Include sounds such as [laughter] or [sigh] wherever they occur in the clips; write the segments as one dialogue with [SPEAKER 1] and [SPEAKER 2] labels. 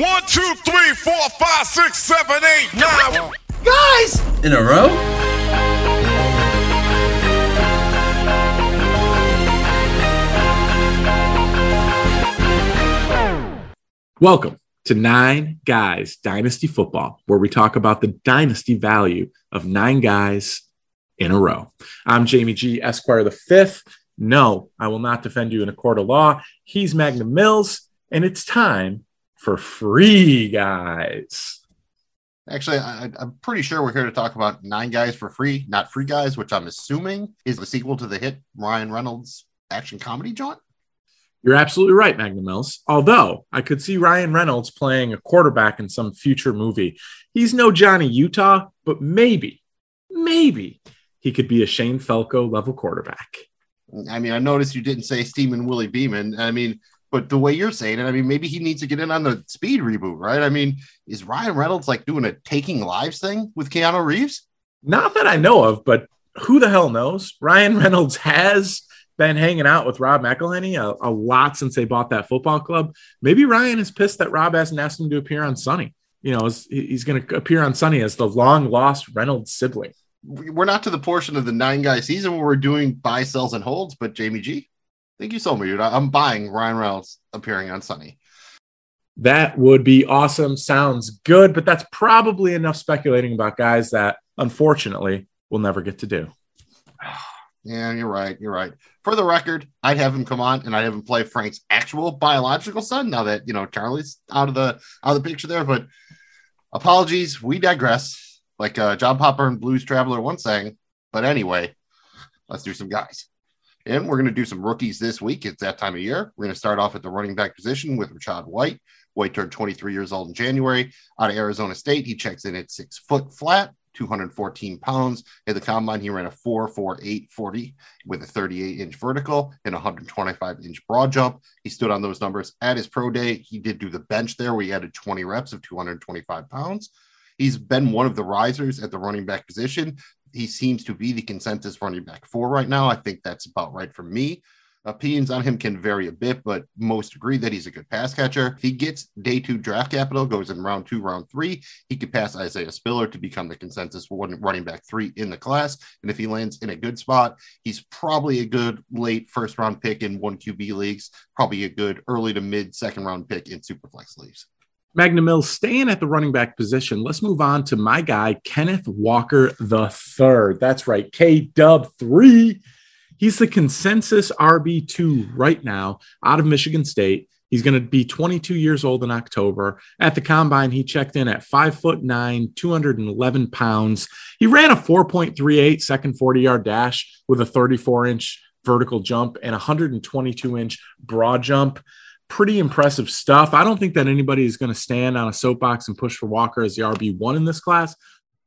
[SPEAKER 1] One, two, three, four, five, six, seven, eight, nine.
[SPEAKER 2] Guys!
[SPEAKER 3] In a row?
[SPEAKER 4] Welcome to Nine Guys Dynasty Football, where we talk about the dynasty value of nine guys in a row. I'm Jamie G. Esquire the fifth. No, I will not defend you in a court of law. He's Magnum Mills, and it's time for free guys.
[SPEAKER 2] Actually, I, I'm pretty sure we're here to talk about Nine Guys for Free, not Free Guys, which I'm assuming is the sequel to the hit Ryan Reynolds action comedy joint.
[SPEAKER 4] You're absolutely right, Magnum Mills. Although I could see Ryan Reynolds playing a quarterback in some future movie. He's no Johnny Utah, but maybe, maybe he could be a Shane Falco level quarterback.
[SPEAKER 2] I mean, I noticed you didn't say Steamin' Willie Beeman. I mean, but the way you're saying it, I mean, maybe he needs to get in on the speed reboot, right? I mean, is Ryan Reynolds like doing a taking lives thing with Keanu Reeves?
[SPEAKER 4] Not that I know of, but who the hell knows? Ryan Reynolds has been hanging out with Rob McElhenney a, a lot since they bought that football club. Maybe Ryan is pissed that Rob hasn't asked him to appear on Sunny. You know, he's going to appear on Sunny as the long lost Reynolds sibling.
[SPEAKER 2] We're not to the portion of the nine guy season where we're doing buy, sells, and holds, but Jamie G, thank you so much, dude. I'm buying Ryan Reynolds appearing on Sunny.
[SPEAKER 4] That would be awesome. Sounds good, but that's probably enough speculating about guys that unfortunately we'll never get to do. [sighs]
[SPEAKER 2] Yeah, you're right. You're right. For the record, I'd have him come on and I'd have him play Frank's actual biological son. Now that you know Charlie's out of the out of the picture there, but apologies, we digress. Like uh, John Popper and Blues Traveler once sang. But anyway, let's do some guys. And we're going to do some rookies this week. It's that time of year. We're going to start off at the running back position with Rachaad White. White turned 23 years old in January out of Arizona State. He checks in at six foot flat, 214 pounds. At the combine, he ran a 4.48 40 with a 38 inch vertical and 125 inch broad jump. He stood on those numbers at his pro day. He did do the bench there he added 20 reps of 225 pounds. He's been one of the risers at the running back position. He seems to be the consensus running back four right now. I think that's about right for me. Opinions on him can vary a bit, but most agree that he's a good pass catcher. If he gets day two draft capital, goes in round two, round three, he could pass Isaiah Spiller to become the consensus running back three in the class. And if he lands in a good spot, he's probably a good late first round pick in one QB leagues, probably a good early to mid second round pick in superflex leagues.
[SPEAKER 4] Magnum Mills staying at the running back position. Let's move on to my guy, Kenneth Walker the third. That's right, K Dub three. He's the consensus RB2 right now out of Michigan State. He's going to be 22 years old in October. At the combine, he checked in at five foot nine, 211 pounds. He ran a 4.38 second 40 yard dash with a 34 inch vertical jump and 122 inch broad jump. Pretty impressive stuff. I don't think that anybody is going to stand on a soapbox and push for Walker as the RB1 in this class.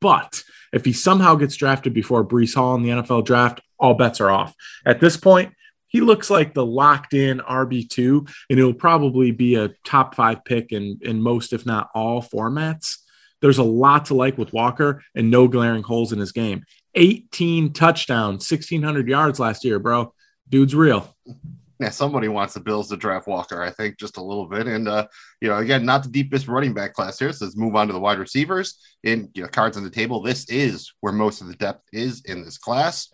[SPEAKER 4] But if he somehow gets drafted before Breece Hall in the NFL draft, all bets are off. At this point, he looks like the locked in RB2, and it'll probably be a top five pick in, in most, if not all, formats. There's a lot to like with Walker and no glaring holes in his game. 18 touchdowns, 1,600 yards last year, bro. Dude's real.
[SPEAKER 2] Yeah, somebody wants the Bills to draft Walker, I think, just a little bit. And, uh, you know, again, not the deepest running back class here. So let's move on to the wide receivers. In you know, cards on the table, this is where most of the depth is in this class.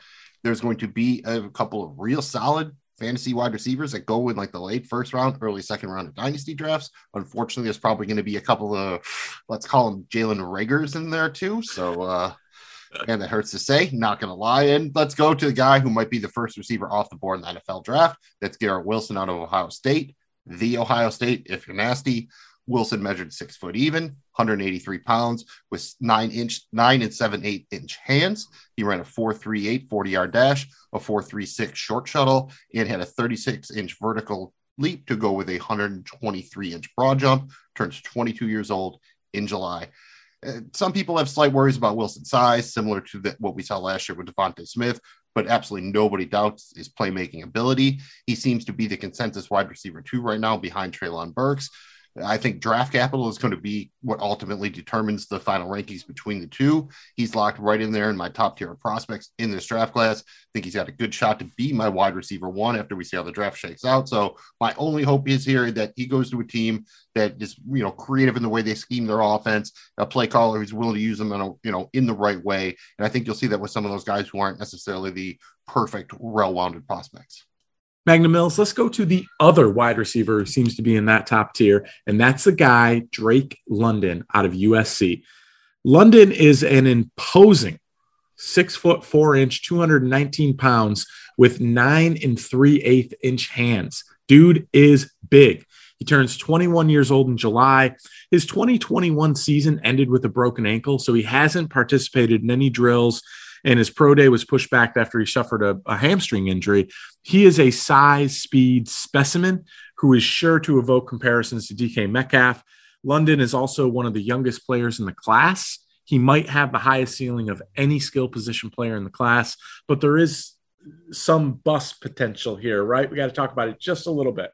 [SPEAKER 2] There's going to be a couple of real solid fantasy wide receivers that go in like the late first round, early second round of dynasty drafts. Unfortunately, there's probably going to be a couple of let's call them Jalen Reagor's in there too. So uh and that hurts to say, not gonna lie. And let's go to the guy who might be the first receiver off the board in the NFL draft. That's Garrett Wilson out of Ohio State. The Ohio State, if you're nasty, Wilson measured six foot even, 183 pounds, with nine inch, nine and seven eight inch hands. He ran a 4.38 40 yard dash, a 4.36 short shuttle, and had a 36 inch vertical leap to go with a 123 inch broad jump. Turns 22 years old in July. Uh, some people have slight worries about Wilson's size, similar to the, what we saw last year with DeVonta Smith, but absolutely nobody doubts his playmaking ability. He seems to be the consensus wide receiver two right now behind Treylon Burks. I think draft capital is going to be what ultimately determines the final rankings between the two. He's locked right in there in my top tier of prospects in this draft class. I think he's got a good shot to be my wide receiver one after we see how the draft shakes out. So my only hope is here that he goes to a team that is you know creative in the way they scheme their offense, a play caller who's willing to use them in a, you know in the right way. And I think you'll see that with some of those guys who aren't necessarily the perfect, well-rounded prospects.
[SPEAKER 4] Magnum Mills, let's go to the other wide receiver who seems to be in that top tier, and that's the guy, Drake London out of USC. London is an imposing six foot four inch, 219 pounds with nine and three eighth inch hands. Dude is big. He turns 21 years old in July. His 2021 season ended with a broken ankle, so he hasn't participated in any drills and his pro day was pushed back after he suffered a, a hamstring injury. He is a size speed specimen who is sure to evoke comparisons to DK Metcalf. London is also one of the youngest players in the class. He might have the highest ceiling of any skill position player in the class, but there is some bust potential here, right? We got to talk about it just a little bit.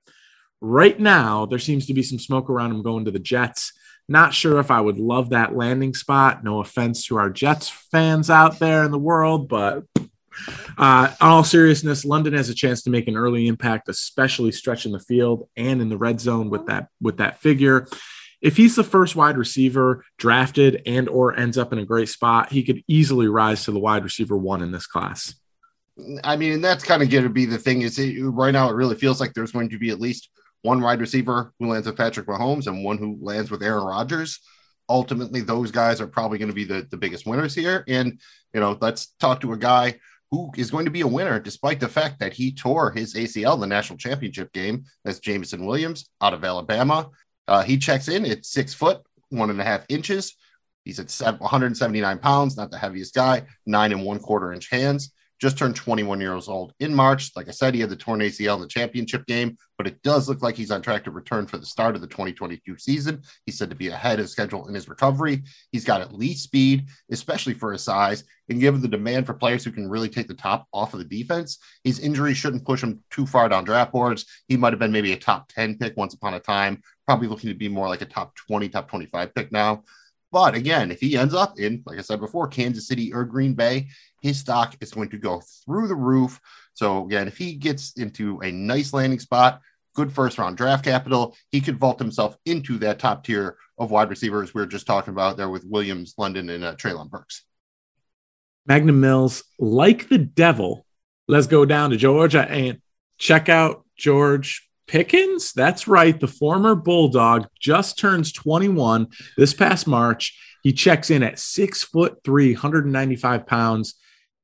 [SPEAKER 4] Right now, there seems to be some smoke around him going to the Jets. Not sure if I would love that landing spot. No offense to our Jets fans out there in the world, but uh, in all seriousness, London has a chance to make an early impact, especially stretching the field and in the red zone with that with that figure. If he's the first wide receiver drafted and or ends up in a great spot, he could easily rise to the wide receiver one in this class.
[SPEAKER 2] I mean, and that's kind of going to be the thing. Is it, right now it really feels like there's going to be at least one wide receiver who lands with Patrick Mahomes and one who lands with Aaron Rodgers. Ultimately, those guys are probably going to be the, the biggest winners here. And, you know, let's talk to a guy who is going to be a winner despite the fact that he tore his ACL the national championship game. That's Jameson Williams out of Alabama. Uh, he checks in at six foot, one and a half inches. He's at 179 pounds, not the heaviest guy, nine and one quarter inch hands just turned 21 years old in March. Like I said, he had the torn ACL in the championship game, but it does look like he's on track to return for the start of the 2022 season. He's said to be ahead of schedule in his recovery. He's got at least speed, especially for his size, and given the demand for players who can really take the top off of the defense, his injury shouldn't push him too far down draft boards. He might have been maybe a top 10 pick once upon a time, probably looking to be more like a top 20, top 25 pick now. But again, if he ends up in, like I said before, Kansas City or Green Bay, his stock is going to go through the roof. So again, if he gets into a nice landing spot, good first round draft capital, he could vault himself into that top tier of wide receivers we are just talking about there with Williams, London, and uh, Treylon Burks.
[SPEAKER 4] Magnum Mills, like the devil, let's go down to Georgia and check out George Pickens. That's right. The former Bulldog just turns 21 this past March. He checks in at six foot three, 195 pounds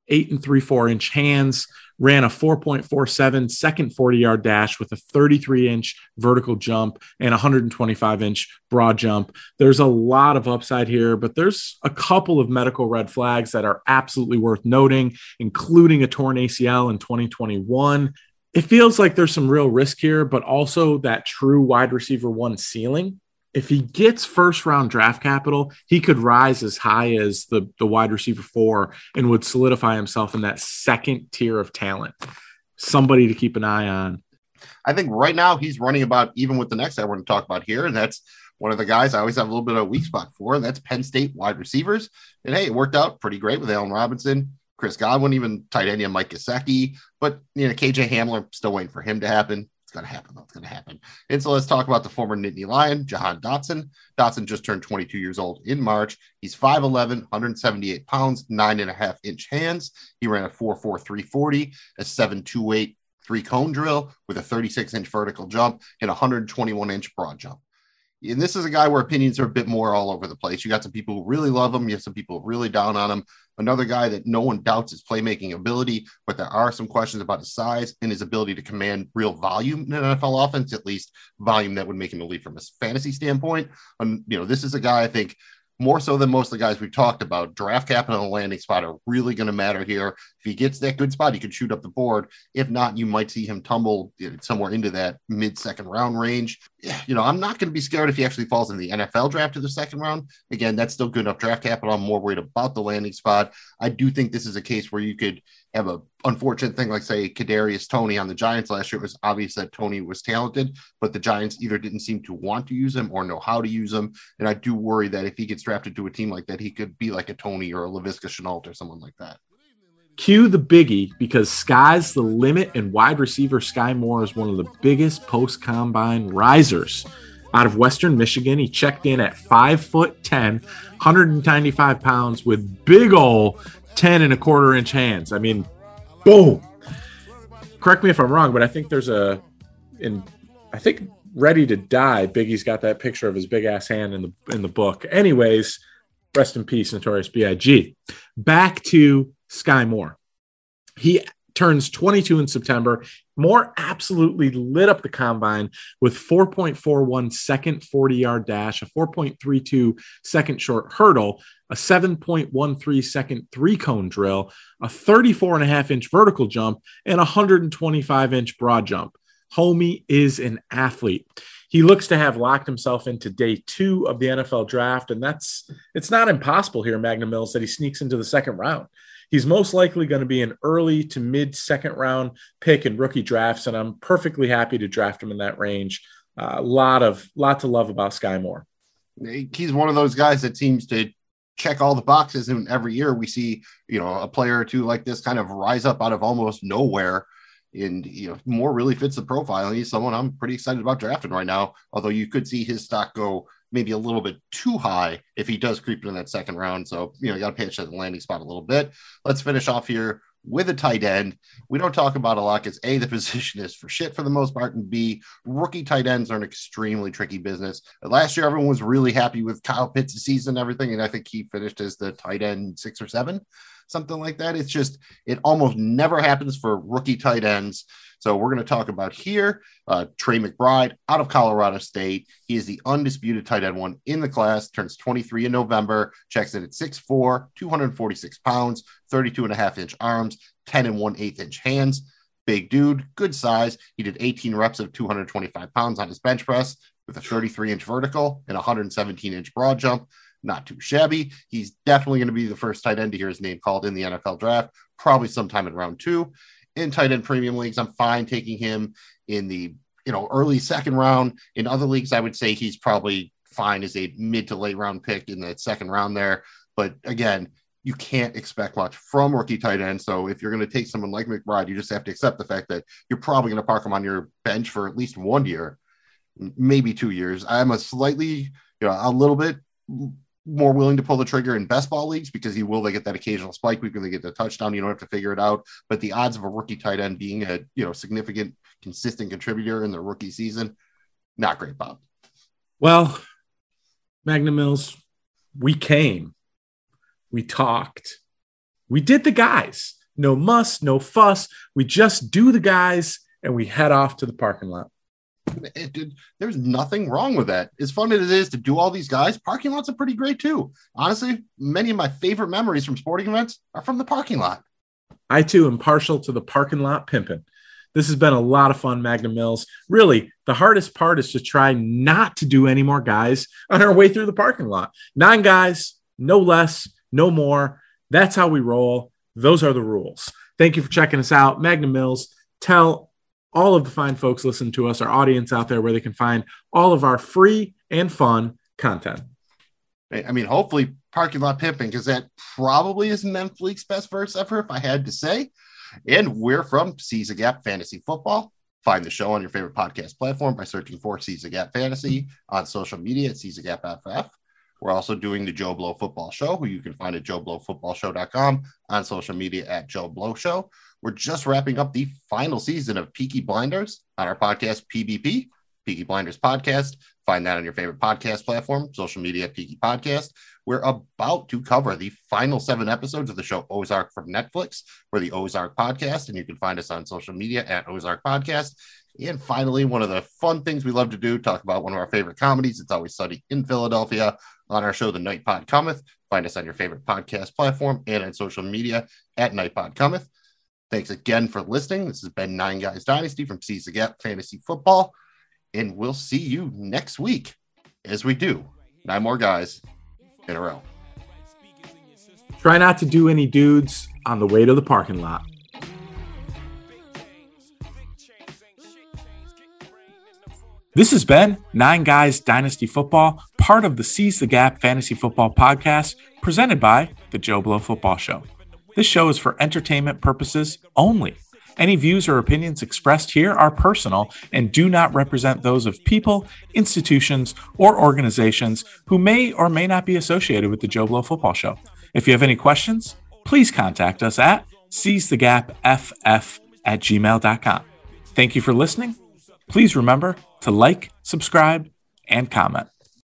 [SPEAKER 4] eight and three, four inch hands, ran a 4.47 second 40 yard dash with a 33 inch vertical jump and 125 inch broad jump. There's a lot of upside here, but there's a couple of medical red flags that are absolutely worth noting, including a torn ACL in 2021. It feels like there's some real risk here, but also that true wide receiver one ceiling if he gets first round draft capital, he could rise as high as the, the wide receiver four and would solidify himself in that second tier of talent. Somebody to keep an eye on.
[SPEAKER 2] I think right now he's running about even with the next I want to talk about here, and that's one of the guys I always have a little bit of a weak spot for, and that's Penn State wide receivers. And hey, it worked out pretty great with Allen Robinson, Chris Godwin, even tight end Mike Gesicki. But you know, KJ Hamler still waiting for him to happen. It's going to happen. That's going to happen. And so let's talk about the former Nittany Lion, Jahan Dotson. Dotson just turned 22 years old in March. He's 5'11, 178 pounds, nine and a half inch hands. He ran a 4'4, 340, a 7'28 three cone drill with a 36 inch vertical jump and 121 inch broad jump and this is a guy where opinions are a bit more all over the place. You got some people who really love him, you have some people really down on him. Another guy that no one doubts his playmaking ability, but there are some questions about his size and his ability to command real volume in an NFL offense, at least volume that would make him elite from a fantasy standpoint. And you know, this is a guy I think more so than most of the guys we've talked about. Draft capital and landing spot are really going to matter here. If he gets that good spot, he could shoot up the board. If not, you might see him tumble somewhere into that mid second round range. You know, I'm not going to be scared if he actually falls in the NFL draft to the second round. Again, that's still good enough draft capital. I'm more worried about the landing spot. I do think this is a case where you could have a unfortunate thing like say Kadarius Toney on the Giants last year. It was obvious that Toney was talented, but the Giants either didn't seem to want to use him or know how to use him. And I do worry that if he gets drafted to a team like that, he could be like a Toney or a Laviska Shenault or someone like that.
[SPEAKER 4] Cue the biggie because sky's the limit, and wide receiver Sky Moore is one of the biggest post combine risers out of Western Michigan. He checked in at five foot 10, 195 pounds with big ol' 10 and a quarter inch hands. I mean, boom. Correct me if I'm wrong, but I think there's a, in, I think Ready to Die, Biggie's got that picture of his big ass hand in the in the book. Anyways, rest in peace, Notorious B.I.G. Back to Sky Moore. He turns 22 in September. Moore absolutely lit up the combine with 4.41 second 40 yard dash, a 4.32 second short hurdle, a 7.13 second three cone drill, a 34 and a half inch vertical jump, and a 125 inch broad jump. Homie is an athlete. He looks to have locked himself into day two of the NFL draft, and that's it's not impossible here, Magnum Mills, that he sneaks into the second round he's most likely going to be an early to mid second round pick in rookie drafts, and I'm perfectly happy to draft him in that range. A uh, lot of lot to love about Sky Moore.
[SPEAKER 2] He's one of those guys that seems to check all the boxes, and every year we see you know a player or two like this kind of rise up out of almost nowhere. And you know, Moore really fits the profile. He's someone I'm pretty excited about drafting right now. Although you could see his stock go maybe a little bit too high if he does creep in that second round. So, you know, you got to pay attention to the landing spot a little bit. Let's finish off here with a tight end. We don't talk about a lot because A, the [laughs] position is for shit for the most part, and B, rookie tight ends are an extremely tricky business. Last year, everyone was really happy with Kyle Pitts' season and everything, and I think he finished as the tight end six or seven, something like that. It's just, it almost never happens for rookie tight ends. So we're going to talk about here uh, Trey McBride out of Colorado State. He is the undisputed tight end one in the class, turns 23 in November, checks in at 6'4, 246 pounds, 32 and a half inch arms, 10 and 1 8 inch hands. Big dude, good size. He did 18 reps of 225 pounds on his bench press with a 33 inch vertical and 117 inch broad jump. Not too shabby. He's definitely going to be the first tight end to hear his name called in the NFL draft, probably sometime in round two in tight end premium leagues, I'm fine taking him in the you know early second round. In other leagues, I would say he's probably fine as a mid to late round pick in the second round there. But again, you can't expect much from rookie tight end. So if you're going to take someone like McBride, you just have to accept the fact that you're probably going to park him on your bench for at least one year, maybe two years. I'm a slightly, you know, a little bit more willing to pull the trigger in best ball leagues because he will they get that occasional spike week when they get the touchdown. You don't have to figure it out. But the odds of a rookie tight end being a you know significant, consistent contributor in the rookie season, not great, Bob.
[SPEAKER 4] Well, Magnum Mills, we came, we talked, we did the guys. No muss, no fuss. We just do the guys and we head off to the parking lot
[SPEAKER 2] it, there's nothing wrong with that. As fun as it is to do all these guys, parking lots are pretty great too. Honestly, many of my favorite memories from sporting events are from the parking lot.
[SPEAKER 4] I too am partial to the parking lot pimping. This has been a lot of fun, Magnum Mills. Really, the hardest part is to try not to do any more guys on our way through the parking lot. Nine guys, no less, no more. That's how we roll. Those are the rules. Thank you for checking us out. Magnum Mills, tell all of the fine folks listen to us, our audience out there, where they can find all of our free and fun content.
[SPEAKER 2] I mean, hopefully, parking lot pimping, because that probably is Memphis' best verse ever, if I had to say. And we're from Seize the Gap Fantasy Football. Find the show on your favorite podcast platform by searching for Seize the Gap Fantasy on social media at Seize the Gap FF. We're also doing the Joe Blow Football Show, who you can find at joeblowfootballshow.com on social media at Joe Blow Show. We're just wrapping up the final season of Peaky Blinders on our podcast, PBP, Peaky Blinders Podcast. Find that on your favorite podcast platform, social media, Peaky Podcast. We're about to cover the final seven episodes of the show Ozark from Netflix. We're the Ozark Podcast, and you can find us on social media at Ozark Podcast. And finally, one of the fun things we love to do, talk about one of our favorite comedies. It's always sunny in Philadelphia on our show, The Night Pod Cometh. Find us on your favorite podcast platform and on social media at Night Pod Cometh. Thanks again for listening. This has been Nine Guys Dynasty from Seize Gap Fantasy Football, and we'll see you next week as we do nine more guys in a row.
[SPEAKER 4] Try not to do any dudes on the way to the parking lot. This has been Nine Guys Dynasty Football part of the Seize the Gap Fantasy Football podcast, presented by the Joe Blow Football Show. This show is for entertainment purposes only. Any views or opinions expressed here are personal and do not represent those of people, institutions, or organizations who may or may not be associated with the Joe Blow Football Show. If you have any questions, please contact us at seizethegapff at gmail.com. Thank you for listening. Please remember to like, subscribe, and comment.